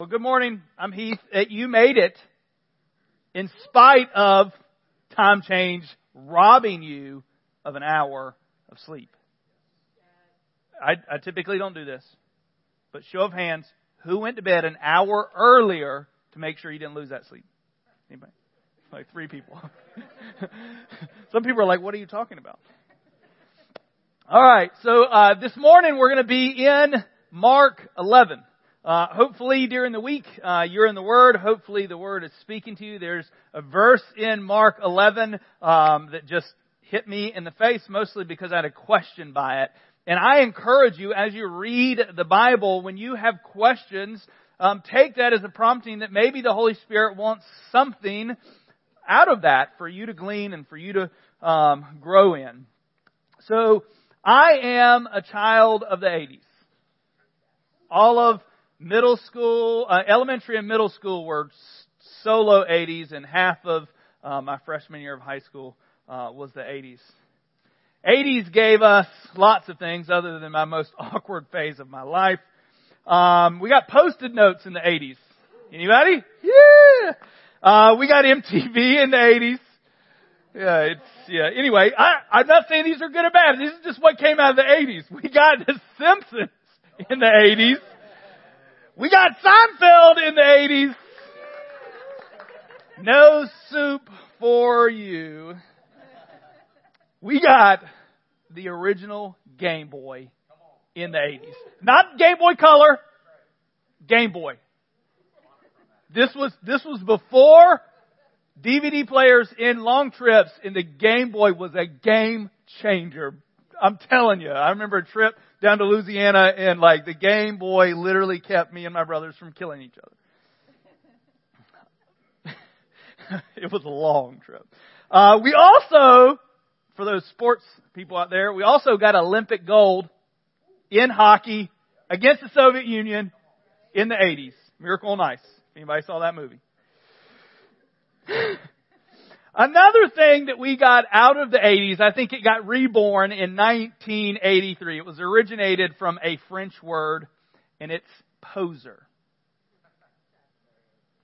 Well, good morning. I'm Heath. Uh, You made it in spite of time change robbing you of an hour of sleep. I, I typically don't do this, but show of hands, who went to bed an hour earlier to make sure you didn't lose that sleep? Anybody? Like three people. Some people are like, what are you talking about? All right, so uh, this morning we're going to be in Mark 11. Uh, hopefully during the week uh, you're in the Word. Hopefully the Word is speaking to you. There's a verse in Mark 11 um, that just hit me in the face, mostly because I had a question by it. And I encourage you as you read the Bible, when you have questions, um, take that as a prompting that maybe the Holy Spirit wants something out of that for you to glean and for you to um, grow in. So I am a child of the 80s. All of middle school, uh, elementary and middle school were solo 80s, and half of uh, my freshman year of high school uh, was the 80s. 80s gave us lots of things other than my most awkward phase of my life. Um, we got post-it notes in the 80s. Anybody? Yeah. Uh, we got MTV in the 80s. Yeah, it's, yeah. Anyway, I, I'm not saying these are good or bad. This is just what came out of the 80s. We got The Simpsons in the 80s. We got Seinfeld in the 80s. No soup for you. We got the original Game Boy in the 80s. Not Game Boy Color, Game Boy. This was, this was before DVD players in long trips and the Game Boy was a game changer. I'm telling you, I remember a trip down to Louisiana and like the Game Boy literally kept me and my brothers from killing each other. it was a long trip. Uh, we also, for those sports people out there, we also got Olympic gold in hockey against the Soviet Union in the 80s. Miracle on Ice. Anybody saw that movie? Another thing that we got out of the 80s, I think it got reborn in 1983. It was originated from a French word, and it's poser.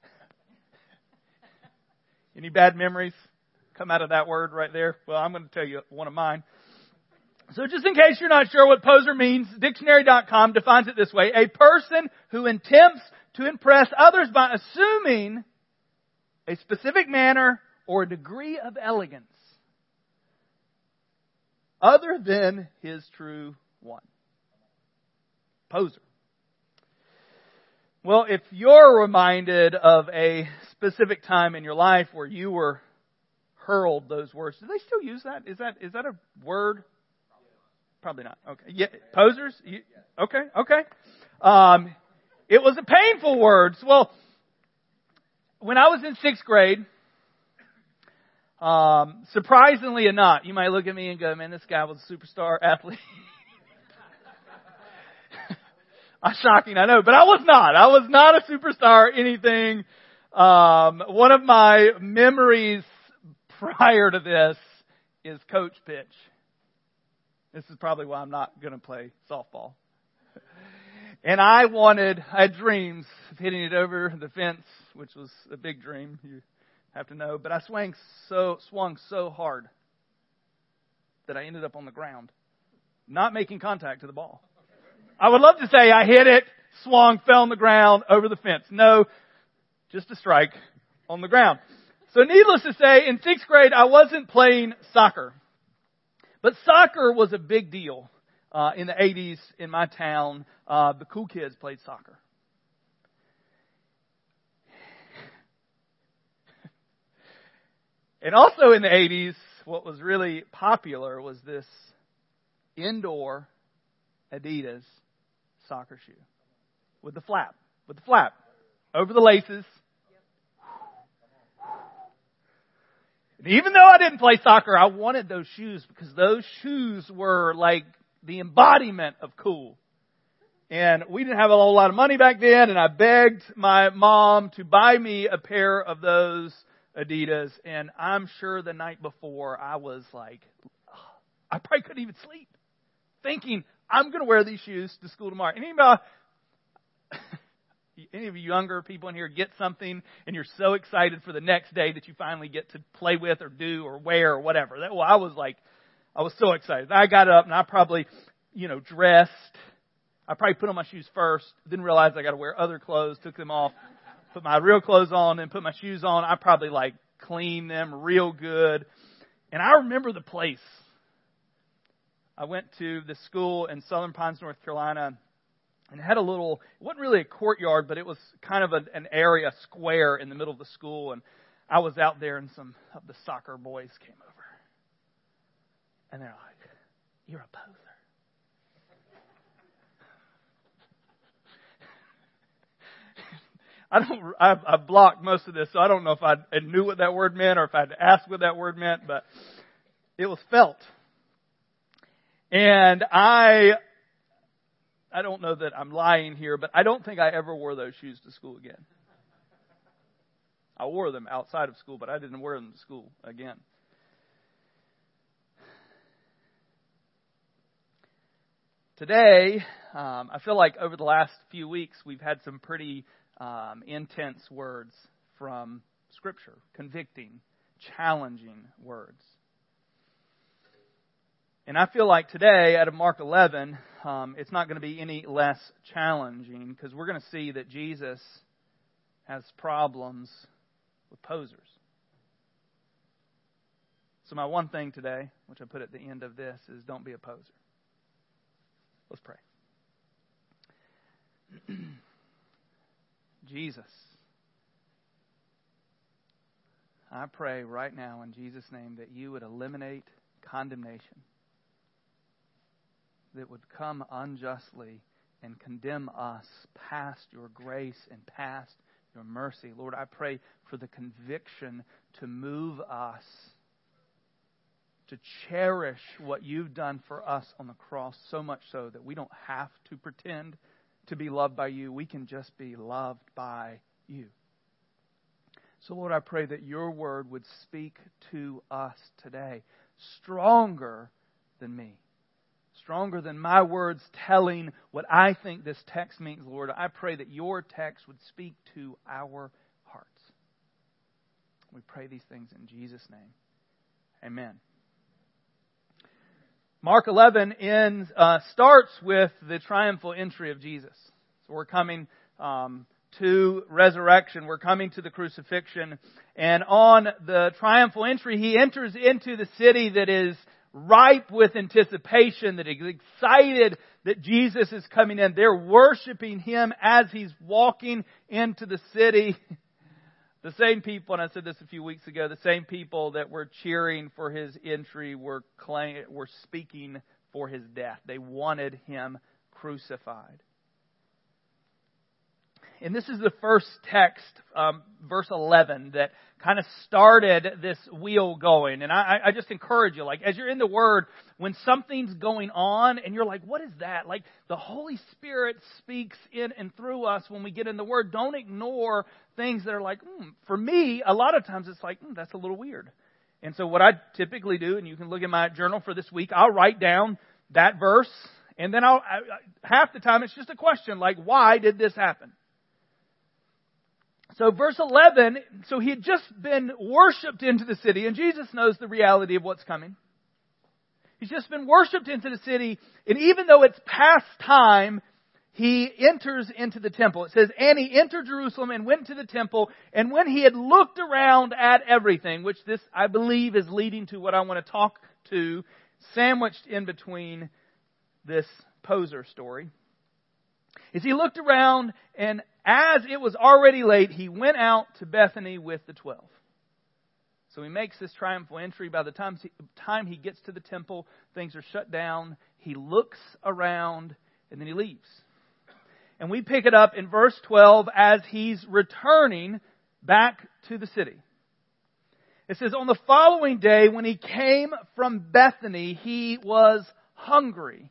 Any bad memories come out of that word right there? Well, I'm going to tell you one of mine. So just in case you're not sure what poser means, dictionary.com defines it this way. A person who attempts to impress others by assuming a specific manner or degree of elegance other than his true one. Poser. Well, if you're reminded of a specific time in your life where you were hurled those words, do they still use that? Is that is that a word? Probably not. Okay. Yeah, posers. You, okay. Okay. Um, it was a painful word. Well, when I was in sixth grade, um, surprisingly enough, you might look at me and go, man, this guy was a superstar athlete. I'm shocking, I know, but I was not. I was not a superstar anything. Um, one of my memories prior to this is coach pitch. This is probably why I'm not going to play softball. And I wanted, I had dreams of hitting it over the fence, which was a big dream. You have to know. But I swung so swung so hard that I ended up on the ground, not making contact to the ball. I would love to say I hit it, swung, fell on the ground, over the fence. No, just a strike on the ground. So needless to say, in sixth grade, I wasn't playing soccer. But soccer was a big deal uh, in the 80s in my town. Uh, the cool kids played soccer. And also in the 80s, what was really popular was this indoor Adidas soccer shoe with the flap, with the flap over the laces. And even though I didn't play soccer, I wanted those shoes because those shoes were like the embodiment of cool. And we didn't have a whole lot of money back then, and I begged my mom to buy me a pair of those Adidas, and I'm sure the night before I was like, I probably couldn't even sleep, thinking I'm going to wear these shoes to school tomorrow. And anybody, any of you younger people in here get something and you're so excited for the next day that you finally get to play with or do or wear or whatever. That, well, I was like, I was so excited. I got up and I probably, you know, dressed. I probably put on my shoes first. Didn't realize I got to wear other clothes. Took them off. Put my real clothes on and put my shoes on. I probably like cleaned them real good. And I remember the place. I went to the school in Southern Pines, North Carolina, and had a little, it wasn't really a courtyard, but it was kind of an area, square in the middle of the school. And I was out there, and some of the soccer boys came over. And they're like, You're a poser. I don't. I, I blocked most of this, so I don't know if I knew what that word meant or if I had to ask what that word meant, but it was felt. And I, I don't know that I'm lying here, but I don't think I ever wore those shoes to school again. I wore them outside of school, but I didn't wear them to school again. Today, um, I feel like over the last few weeks we've had some pretty um, intense words from Scripture, convicting, challenging words. And I feel like today, out of Mark 11, um, it's not going to be any less challenging because we're going to see that Jesus has problems with posers. So, my one thing today, which I put at the end of this, is don't be a poser. Let's pray. Jesus, I pray right now in Jesus' name that you would eliminate condemnation, that would come unjustly and condemn us past your grace and past your mercy. Lord, I pray for the conviction to move us to cherish what you've done for us on the cross so much so that we don't have to pretend to be loved by you. We can just be loved by you. So, Lord, I pray that your word would speak to us today stronger than me. Stronger than my words telling what I think this text means, Lord. I pray that your text would speak to our hearts. We pray these things in Jesus' name. Amen. Mark 11 ends, uh, starts with the triumphal entry of Jesus. So we're coming um, to resurrection. We're coming to the crucifixion. And on the triumphal entry, he enters into the city that is ripe with anticipation, that is excited that Jesus is coming in. They're worshiping him as he's walking into the city. The same people, and I said this a few weeks ago, the same people that were cheering for his entry were, claim, were speaking for his death. They wanted him crucified. And this is the first text, um, verse 11, that kind of started this wheel going. And I, I just encourage you, like, as you're in the Word, when something's going on and you're like, what is that? Like, the Holy Spirit speaks in and through us when we get in the Word. Don't ignore things that are like, mm. for me, a lot of times it's like, mm, that's a little weird. And so what I typically do, and you can look at my journal for this week, I'll write down that verse, and then I'll, I, half the time it's just a question like, why did this happen? So verse 11, so he had just been worshiped into the city, and Jesus knows the reality of what's coming. He's just been worshiped into the city, and even though it's past time, he enters into the temple. It says, and he entered Jerusalem and went to the temple, and when he had looked around at everything, which this, I believe, is leading to what I want to talk to, sandwiched in between this poser story, is he looked around and as it was already late, he went out to Bethany with the twelve. So he makes this triumphal entry. By the time, time he gets to the temple, things are shut down. He looks around and then he leaves. And we pick it up in verse 12 as he's returning back to the city. It says, On the following day, when he came from Bethany, he was hungry.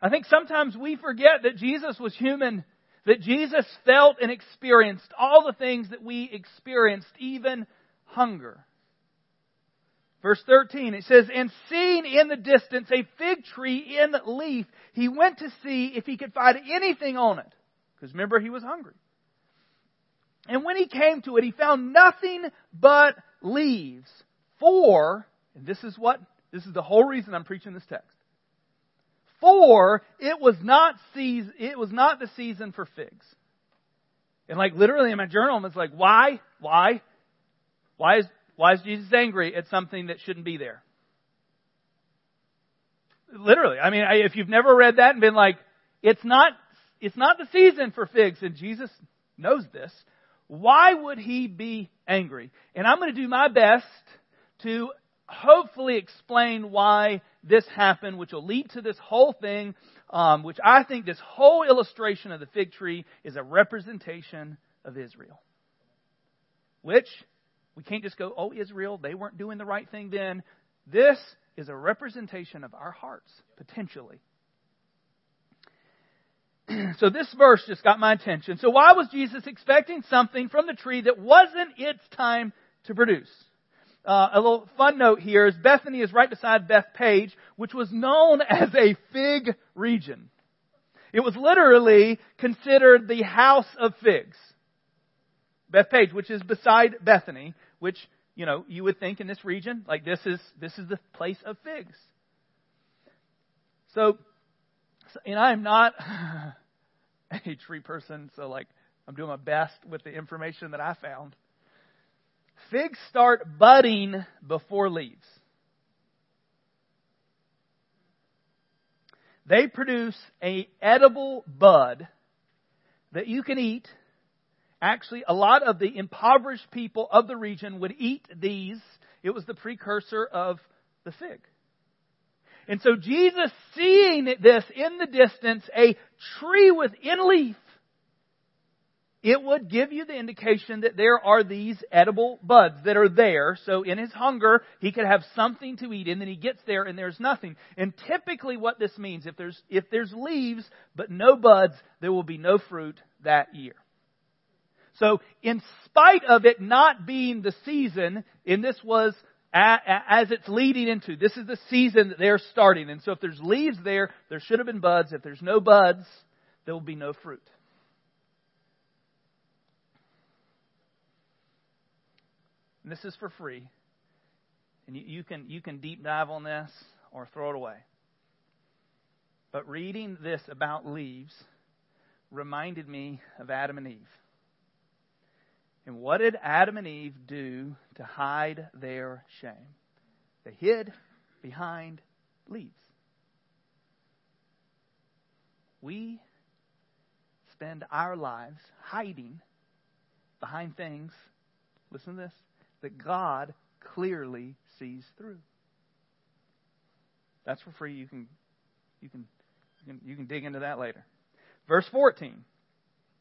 I think sometimes we forget that Jesus was human, that Jesus felt and experienced all the things that we experienced, even hunger. Verse 13, it says, And seeing in the distance a fig tree in leaf, he went to see if he could find anything on it. Because remember, he was hungry. And when he came to it, he found nothing but leaves. For, and this is what, this is the whole reason I'm preaching this text. For it was not season, it was not the season for figs. And like literally in my journal, it's like, why? Why? Why is, why is Jesus angry at something that shouldn't be there? Literally. I mean, if you've never read that and been like, it's not, it's not the season for figs, and Jesus knows this, why would he be angry? And I'm going to do my best to hopefully explain why this happened, which will lead to this whole thing, um, which I think this whole illustration of the fig tree is a representation of Israel. Which, we can't just go, oh, Israel, they weren't doing the right thing then. This is a representation of our hearts, potentially. so this verse just got my attention. So why was Jesus expecting something from the tree that wasn't its time to produce? Uh, a little fun note here is Bethany is right beside Bethphage, which was known as a fig region. It was literally considered the house of figs. Bethphage, which is beside Bethany, which, you know, you would think in this region, like this is, this is the place of figs. So, and I am not a tree person, so like, I'm doing my best with the information that I found. Figs start budding before leaves. They produce a edible bud that you can eat. Actually, a lot of the impoverished people of the region would eat these. It was the precursor of the fig. And so Jesus, seeing this in the distance, a tree with in leaf, it would give you the indication that there are these edible buds that are there. So in his hunger, he could have something to eat, and then he gets there and there's nothing. And typically what this means, if there's, if there's leaves but no buds, there will be no fruit that year. So in spite of it not being the season, and this was as it's leading into, this is the season that they're starting. And so if there's leaves there, there should have been buds. If there's no buds, there will be no fruit. And this is for free. And you, you, can, you can deep dive on this or throw it away. But reading this about leaves reminded me of Adam and Eve. And what did Adam and Eve do to hide their shame? They hid behind leaves. We spend our lives hiding behind things, listen to this, that God clearly sees through. That's for free. You can, you can, you can, you can dig into that later. Verse 14.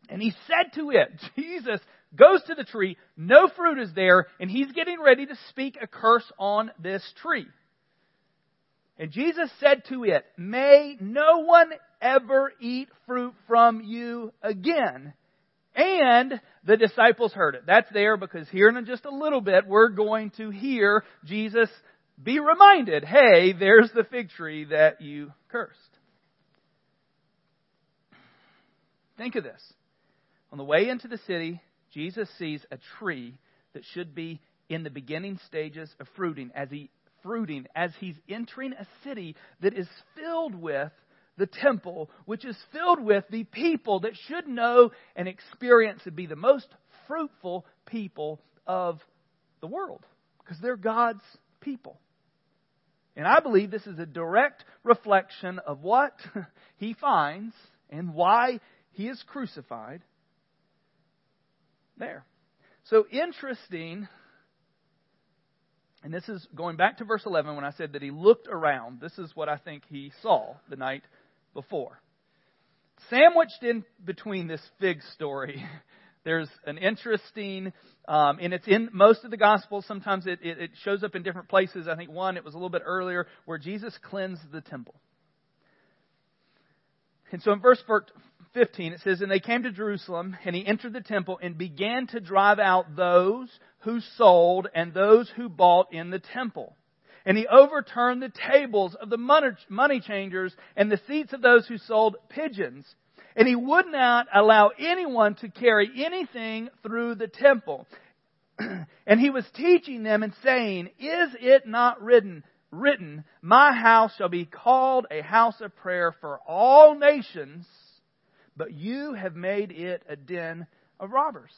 And he said to it, Jesus goes to the tree, no fruit is there, and he's getting ready to speak a curse on this tree. And Jesus said to it, May no one ever eat fruit from you again. And the disciples heard it. That's there because here in just a little bit, we're going to hear Jesus be reminded, hey, there's the fig tree that you cursed. Think of this. On the way into the city, Jesus sees a tree that should be in the beginning stages of fruiting as he fruiting as he's entering a city that is filled with the temple, which is filled with the people that should know and experience to be the most fruitful people of the world because they're God's people. And I believe this is a direct reflection of what he finds and why he is crucified there. So interesting, and this is going back to verse 11 when I said that he looked around. This is what I think he saw the night before. Sandwiched in between this fig story, there's an interesting, um, and it's in most of the Gospels. Sometimes it, it, it shows up in different places. I think one, it was a little bit earlier, where Jesus cleansed the temple. And so in verse 15, it says, And they came to Jerusalem, and he entered the temple and began to drive out those who sold and those who bought in the temple and he overturned the tables of the money changers and the seats of those who sold pigeons. And he would not allow anyone to carry anything through the temple. and he was teaching them and saying, Is it not written, written, My house shall be called a house of prayer for all nations, but you have made it a den of robbers?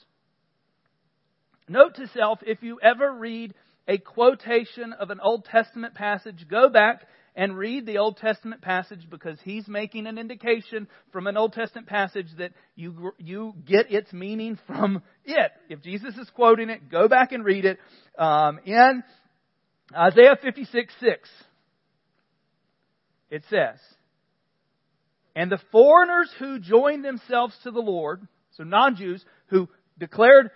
Note to self, if you ever read a quotation of an Old Testament passage, go back and read the Old Testament passage because he's making an indication from an Old Testament passage that you, you get its meaning from it. If Jesus is quoting it, go back and read it. Um, in Isaiah 56 6, it says, And the foreigners who joined themselves to the Lord, so non Jews, who declared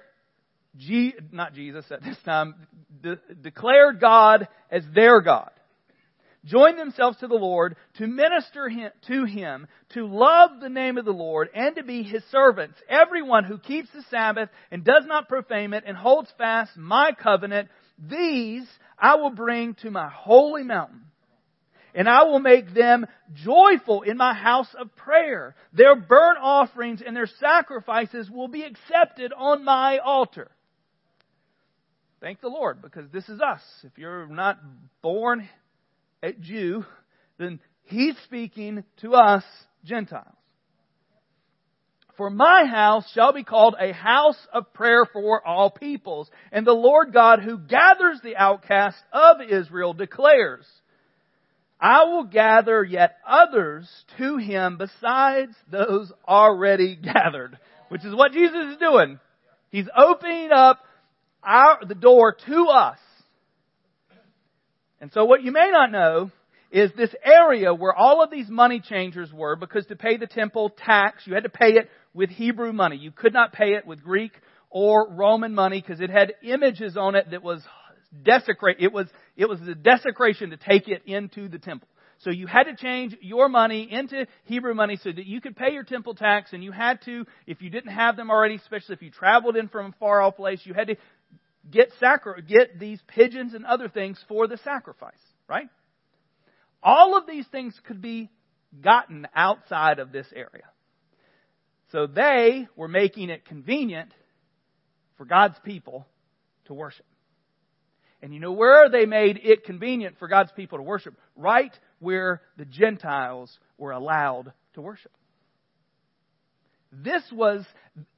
G, not Jesus at this time, de- declared God as their God. joined themselves to the Lord to minister him, to Him, to love the name of the Lord, and to be His servants. Everyone who keeps the Sabbath and does not profane it and holds fast my covenant, these I will bring to my holy mountain. And I will make them joyful in my house of prayer. Their burnt offerings and their sacrifices will be accepted on my altar. Thank the Lord, because this is us. If you're not born a Jew, then He's speaking to us, Gentiles. For my house shall be called a house of prayer for all peoples. And the Lord God who gathers the outcast of Israel declares, I will gather yet others to him besides those already gathered. Which is what Jesus is doing. He's opening up our, the door to us. And so what you may not know is this area where all of these money changers were, because to pay the temple tax, you had to pay it with Hebrew money. You could not pay it with Greek or Roman money because it had images on it that was desecrate. It was, it was the desecration to take it into the temple. So you had to change your money into Hebrew money so that you could pay your temple tax and you had to, if you didn't have them already, especially if you traveled in from a far off place, you had to get sacri- get these pigeons and other things for the sacrifice, right? All of these things could be gotten outside of this area. So they were making it convenient for God's people to worship. And you know where they made it convenient for God's people to worship? Right where the Gentiles were allowed to worship. This was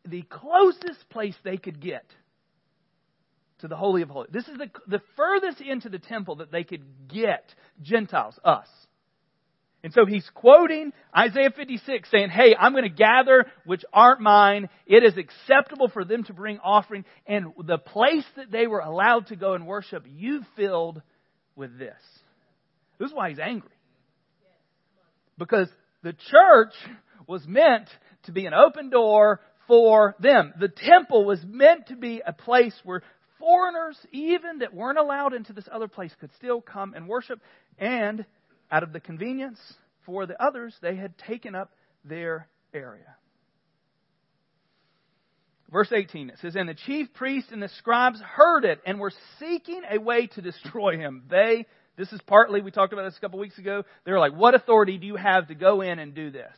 the closest place they could get to the Holy of Holies. This is the, the furthest into the temple that they could get Gentiles, us. And so he's quoting Isaiah 56 saying, Hey, I'm going to gather which aren't mine. It is acceptable for them to bring offering. And the place that they were allowed to go and worship, you filled with this. This is why he's angry. Because the church was meant to be an open door for them. The temple was meant to be a place where foreigners, even that weren't allowed into this other place, could still come and worship. And out of the convenience for the others, they had taken up their area. Verse 18, it says, And the chief priests and the scribes heard it and were seeking a way to destroy him. They, this is partly, we talked about this a couple weeks ago, they were like, What authority do you have to go in and do this?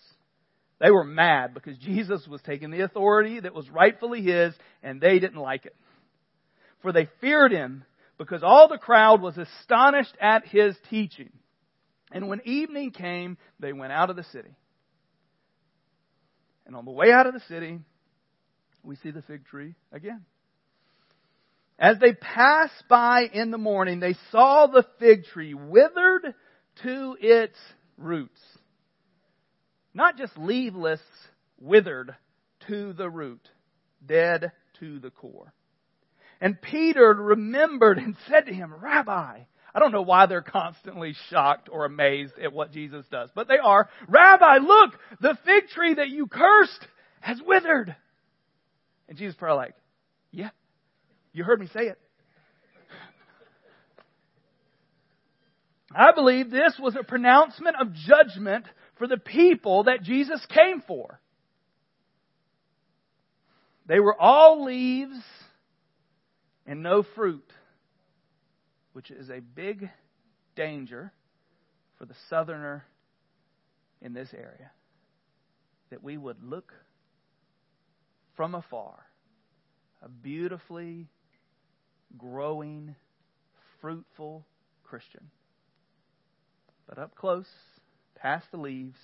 They were mad because Jesus was taking the authority that was rightfully his and they didn't like it for they feared him, because all the crowd was astonished at his teaching. And when evening came, they went out of the city. And on the way out of the city, we see the fig tree again. As they passed by in the morning, they saw the fig tree withered to its roots. Not just leaveless, withered to the root, dead to the core. And Peter remembered and said to him, Rabbi, I don't know why they're constantly shocked or amazed at what Jesus does, but they are. Rabbi, look, the fig tree that you cursed has withered. And Jesus probably like, yeah, you heard me say it. I believe this was a pronouncement of judgment for the people that Jesus came for. They were all leaves and no fruit, which is a big danger for the southerner in this area. that we would look from afar a beautifully growing, fruitful Christian. But up close, past the leaves,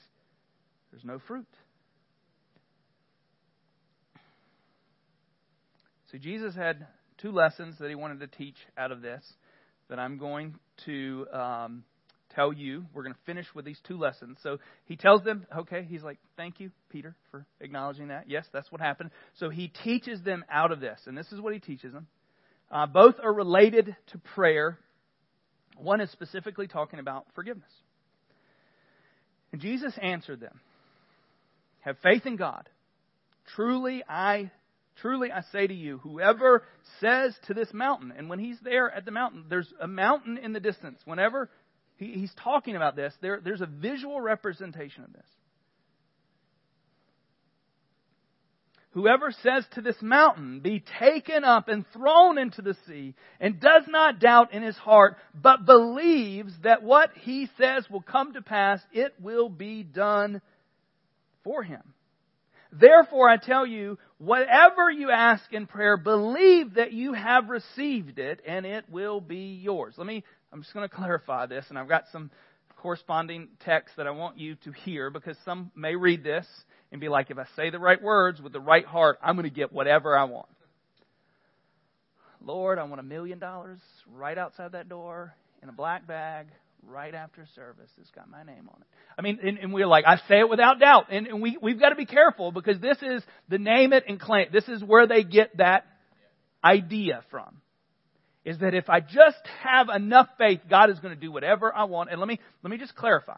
there's no fruit. So Jesus had two lessons that he wanted to teach out of this that I'm going to um, tell you. We're going to finish with these two lessons. So he tells them, okay, he's like, thank you, Peter, for acknowledging that. Yes, that's what happened. So he teaches them out of this, and this is what he teaches them. Uh, both are related to prayer. One is specifically talking about forgiveness. And Jesus answered them Have faith in God. Truly, I Truly I say to you, whoever says to this mountain, and when he's there at the mountain, there's a mountain in the distance. Whenever he, he's talking about this, there, there's a visual representation of this. Whoever says to this mountain, be taken up and thrown into the sea, and does not doubt in his heart, but believes that what he says will come to pass, it will be done for him. Therefore, I tell you, whatever you ask in prayer, believe that you have received it, and it will be yours. Let me, I'm just going to clarify this, and I've got some corresponding text that I want you to hear because some may read this and be like, if I say the right words with the right heart, I'm going to get whatever I want. Lord, I want a million dollars right outside that door in a black bag right after service. It's got my name on it. I mean, and, and we're like, I say it without doubt. And, and we, we've got to be careful because this is the name it and claim. This is where they get that idea from. Is that if I just have enough faith, God is going to do whatever I want. And let me, let me just clarify.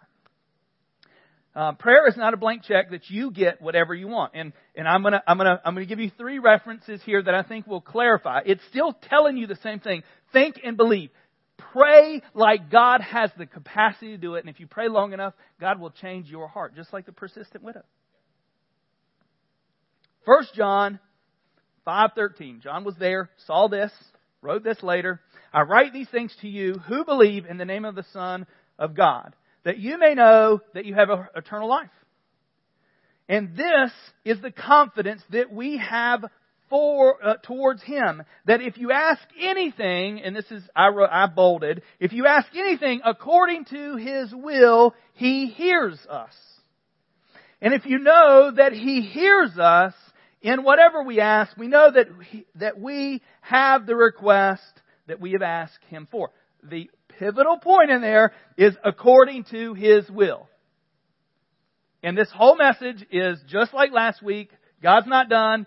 Uh, prayer is not a blank check that you get whatever you want. And, and I'm gonna, I'm gonna, I'm gonna give you three references here that I think will clarify. It's still telling you the same thing. Think and believe. Pray like God has the capacity to do it, and if you pray long enough, God will change your heart, just like the persistent widow. 1 John 5:13. John was there, saw this, wrote this later. I write these things to you who believe in the name of the Son of God, that you may know that you have eternal life. And this is the confidence that we have for uh, towards him that if you ask anything and this is I I bolded if you ask anything according to his will he hears us. And if you know that he hears us in whatever we ask we know that he, that we have the request that we have asked him for. The pivotal point in there is according to his will. And this whole message is just like last week. God's not done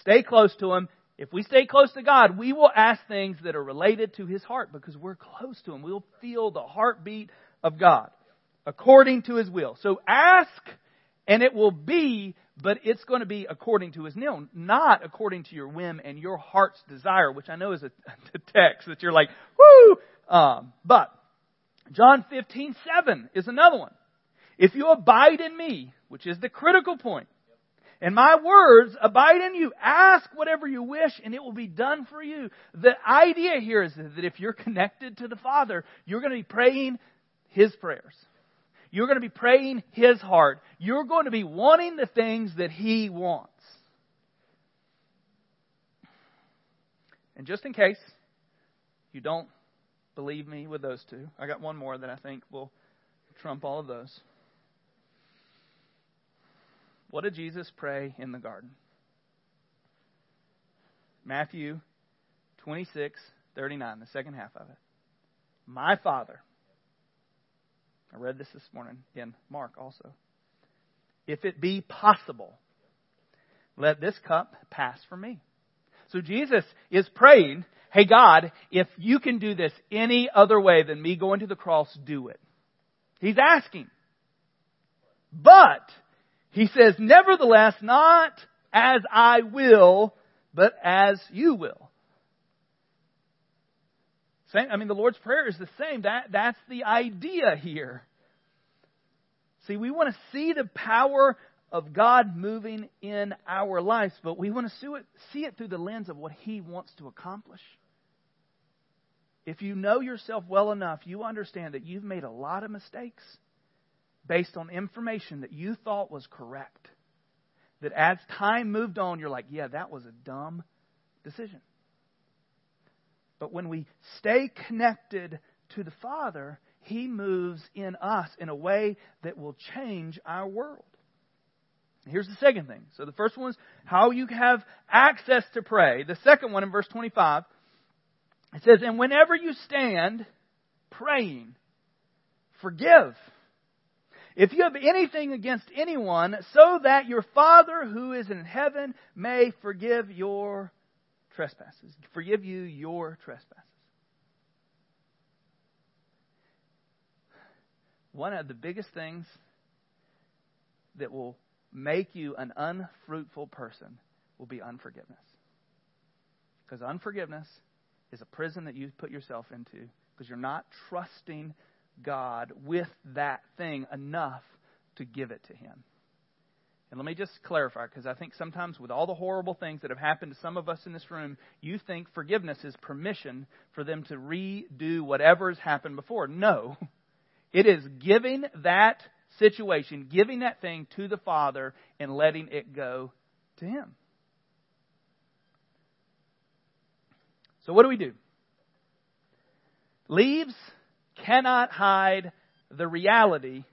Stay close to Him. If we stay close to God, we will ask things that are related to His heart because we're close to Him. We'll feel the heartbeat of God according to His will. So ask and it will be, but it's going to be according to His will, not according to your whim and your heart's desire, which I know is a, a text that you're like, whoo! Um, but John 15, 7 is another one. If you abide in me, which is the critical point, and my words abide in you. Ask whatever you wish and it will be done for you. The idea here is that if you're connected to the Father, you're going to be praying His prayers. You're going to be praying His heart. You're going to be wanting the things that He wants. And just in case you don't believe me with those two, I got one more that I think will trump all of those. What did Jesus pray in the garden? Matthew 26, 39, the second half of it. My Father. I read this this morning in Mark also. If it be possible, let this cup pass from me. So Jesus is praying, hey God, if you can do this any other way than me going to the cross, do it. He's asking. But he says, nevertheless, not as I will, but as you will. Same, I mean, the Lord's Prayer is the same. That, that's the idea here. See, we want to see the power of God moving in our lives, but we want to see it, see it through the lens of what He wants to accomplish. If you know yourself well enough, you understand that you've made a lot of mistakes based on information that you thought was correct. that as time moved on, you're like, yeah, that was a dumb decision. But when we stay connected to the Father, He moves in us in a way that will change our world. Here's the second thing. So the first one is how you have access to pray. The second one in verse 25, it says, And whenever you stand praying, forgive. If you have anything against anyone, so that your Father who is in heaven may forgive your trespasses. Forgive you your trespasses. One of the biggest things that will make you an unfruitful person will be unforgiveness. Because unforgiveness is a prison that you put yourself into because you're not trusting God with that thing enough to give it to Him. And let me just clarify, because I think sometimes with all the horrible things that have happened to some of us in this room, you think forgiveness is permission for them to redo whatever has happened before. No. It is giving that situation, giving that thing to the Father and letting it go to Him. So, what do we do? Leaves cannot hide the reality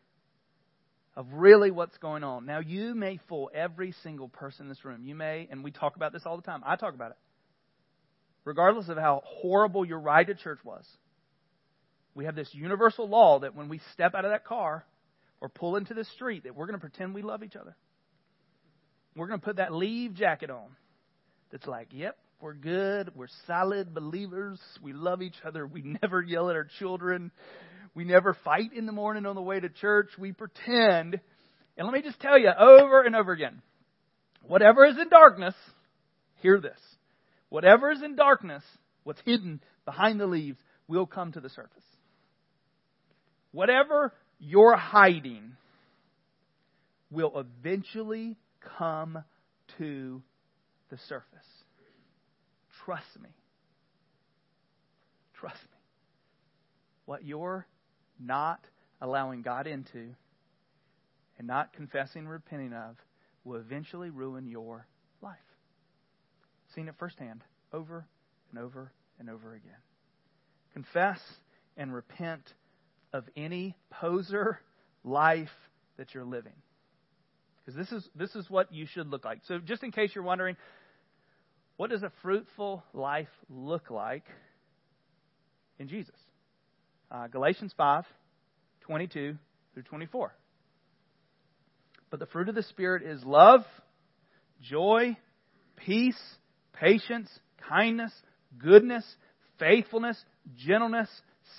of really what's going on. Now, you may fool every single person in this room. You may, and we talk about this all the time. I talk about it. Regardless of how horrible your ride to church was, we have this universal law that when we step out of that car, or pull into the street that we're going to pretend we love each other. We're going to put that leave jacket on that's like, yep, we're good. We're solid believers. We love each other. We never yell at our children. We never fight in the morning on the way to church. We pretend. And let me just tell you over and over again whatever is in darkness, hear this. Whatever is in darkness, what's hidden behind the leaves, will come to the surface. Whatever you're hiding will eventually come to the surface. Trust me. Trust me. What you're not allowing God into and not confessing and repenting of will eventually ruin your life. Seen it firsthand over and over and over again. Confess and repent of any poser life that you're living. Because this is, this is what you should look like. So, just in case you're wondering, what does a fruitful life look like in Jesus? Uh, Galatians 5 22 through 24. But the fruit of the Spirit is love, joy, peace, patience, kindness, goodness, faithfulness, gentleness,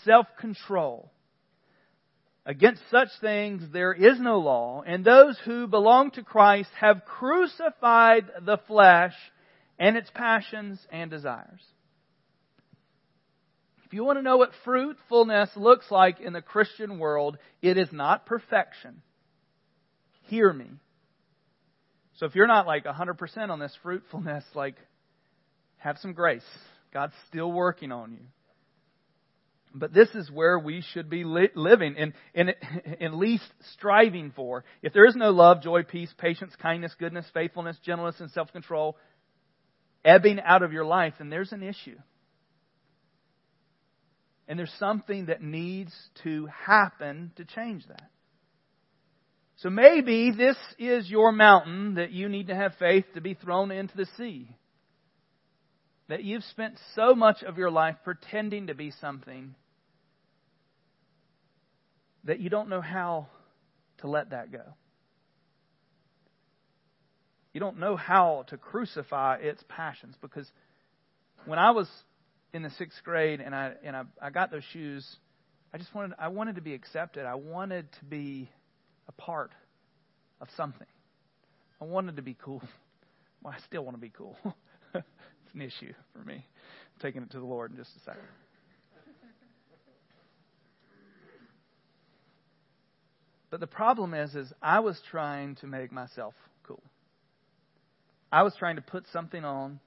self control. Against such things there is no law, and those who belong to Christ have crucified the flesh and its passions and desires. If you want to know what fruitfulness looks like in the Christian world, it is not perfection. Hear me. So if you're not like 100% on this fruitfulness, like, have some grace. God's still working on you. But this is where we should be li- living and, at least striving for. If there is no love, joy, peace, patience, kindness, goodness, faithfulness, gentleness, and self control ebbing out of your life, then there's an issue. And there's something that needs to happen to change that. So maybe this is your mountain that you need to have faith to be thrown into the sea. That you've spent so much of your life pretending to be something that you don't know how to let that go. You don't know how to crucify its passions because when I was in the sixth grade and I and I, I got those shoes, I just wanted I wanted to be accepted. I wanted to be a part of something. I wanted to be cool. Well, I still want to be cool. it's an issue for me. I'm taking it to the Lord in just a second. But the problem is, is I was trying to make myself. I was trying to put something on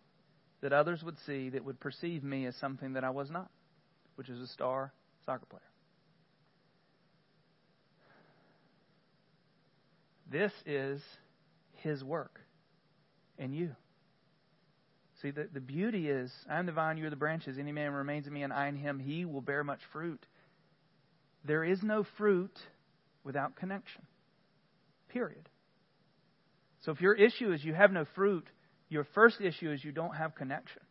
that others would see that would perceive me as something that I was not, which is a star soccer player. This is his work. and you. See, the, the beauty is, I am the vine, you are the branches. Any man remains in me and I in him, he will bear much fruit. There is no fruit without connection. Period. So if your issue is you have no fruit, your first issue is you don't have connection.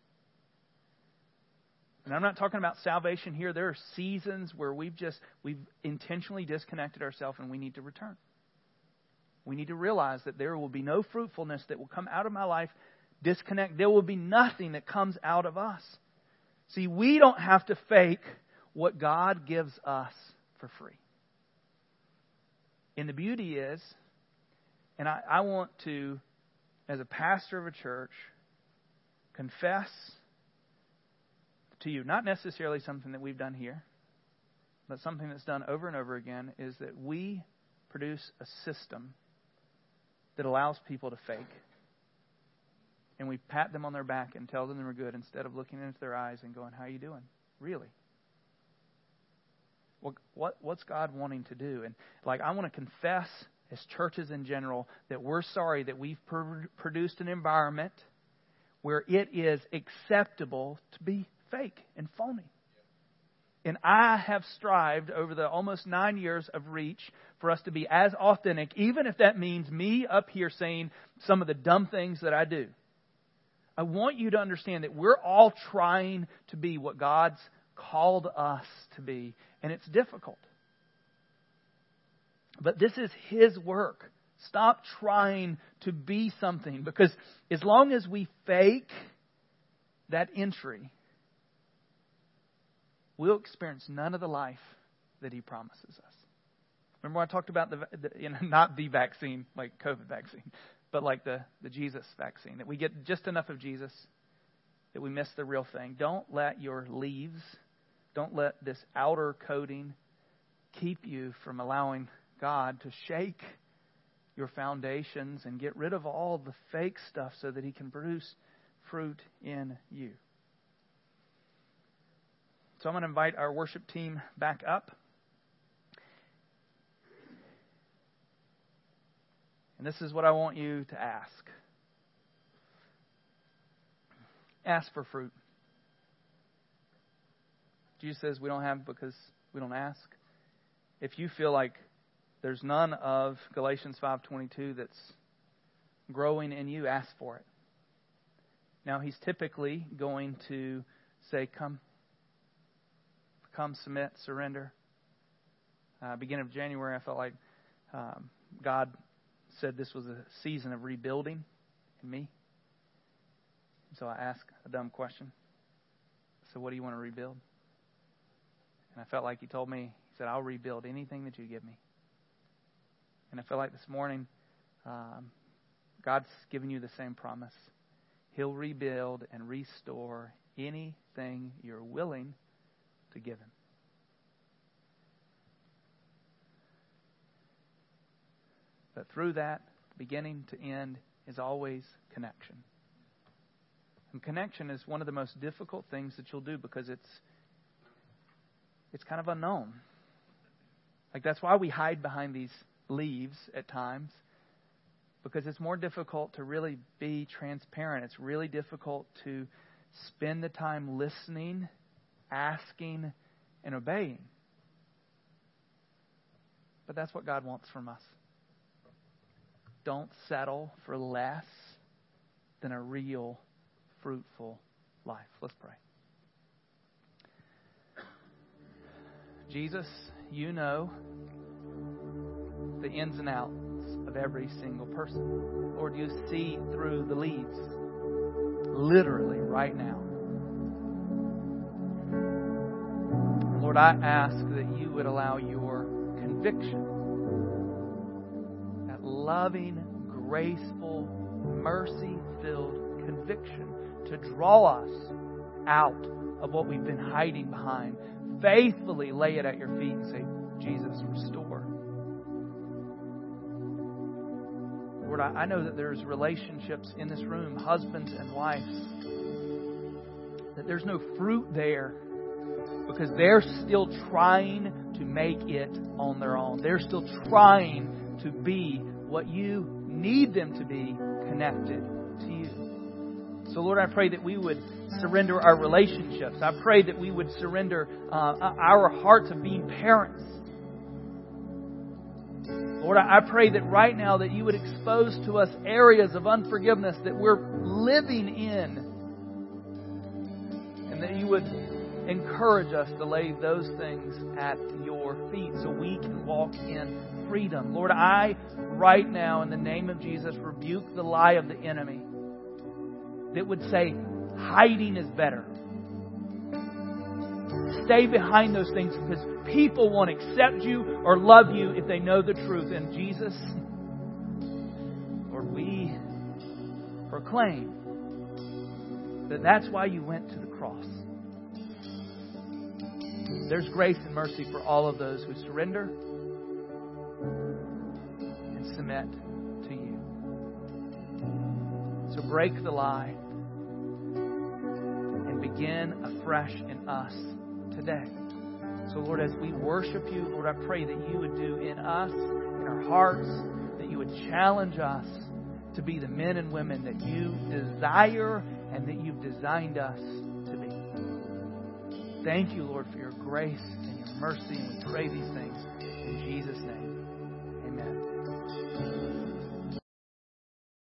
And I'm not talking about salvation here. There are seasons where we've just we've intentionally disconnected ourselves and we need to return. We need to realize that there will be no fruitfulness that will come out of my life disconnect. There will be nothing that comes out of us. See, we don't have to fake what God gives us for free. And the beauty is, and I, I want to, as a pastor of a church, confess to you, not necessarily something that we've done here, but something that's done over and over again, is that we produce a system that allows people to fake. And we pat them on their back and tell them they're good instead of looking into their eyes and going, How are you doing? Really? What, what, what's God wanting to do? And like, I want to confess as churches in general that we're sorry that we've pr- produced an environment where it is acceptable to be fake and phony. And I have strived over the almost nine years of reach for us to be as authentic, even if that means me up here saying some of the dumb things that I do. I want you to understand that we're all trying to be what God's called us to be, and it's difficult. But this is His work. Stop trying to be something because as long as we fake that entry, we'll experience none of the life that He promises us. Remember I talked about the, the you know, not the vaccine, like COVID vaccine, but like the, the Jesus vaccine, that we get just enough of Jesus that we miss the real thing. Don't let your leaves, don't let this outer coating keep you from allowing God to shake your foundations and get rid of all the fake stuff so that He can produce fruit in you. So I'm going to invite our worship team back up. And this is what I want you to ask ask for fruit. Jesus says we don't have because we don't ask. If you feel like there's none of Galatians 5:22 that's growing in you, ask for it. Now he's typically going to say, "Come, come, submit, surrender." Uh, beginning of January, I felt like um, God said this was a season of rebuilding in me. So I asked a dumb question. So, what do you want to rebuild? And I felt like He told me, He said, I'll rebuild anything that you give me. And I feel like this morning, um, God's given you the same promise. He'll rebuild and restore anything you're willing to give Him. But through that, beginning to end, is always connection. And connection is one of the most difficult things that you'll do because it's it's kind of unknown. Like that's why we hide behind these leaves at times because it's more difficult to really be transparent. It's really difficult to spend the time listening, asking, and obeying. But that's what God wants from us. Don't settle for less than a real, fruitful life. Let's pray. Jesus, you know the ins and outs of every single person. Lord, you see through the leaves, literally right now. Lord, I ask that you would allow your conviction that loving, graceful, mercy filled conviction to draw us out of what we've been hiding behind. Faithfully lay it at your feet and say, Jesus, restore. Lord, I know that there's relationships in this room, husbands and wives, that there's no fruit there because they're still trying to make it on their own. They're still trying to be what you need them to be connected to you. So, Lord, I pray that we would surrender our relationships. I pray that we would surrender uh, our hearts of being parents. Lord, I pray that right now that you would expose to us areas of unforgiveness that we're living in. And that you would encourage us to lay those things at your feet so we can walk in freedom. Lord, I right now in the name of Jesus rebuke the lie of the enemy that would say hiding is better. Stay behind those things because people won't accept you or love you if they know the truth. And Jesus, or we proclaim that that's why you went to the cross. There's grace and mercy for all of those who surrender and submit to you. So break the lie and begin afresh in us today. So, Lord, as we worship you, Lord, I pray that you would do in us, in our hearts, that you would challenge us to be the men and women that you desire and that you've designed us to be. Thank you, Lord, for your grace and your mercy, and we pray these things in Jesus' name. Amen.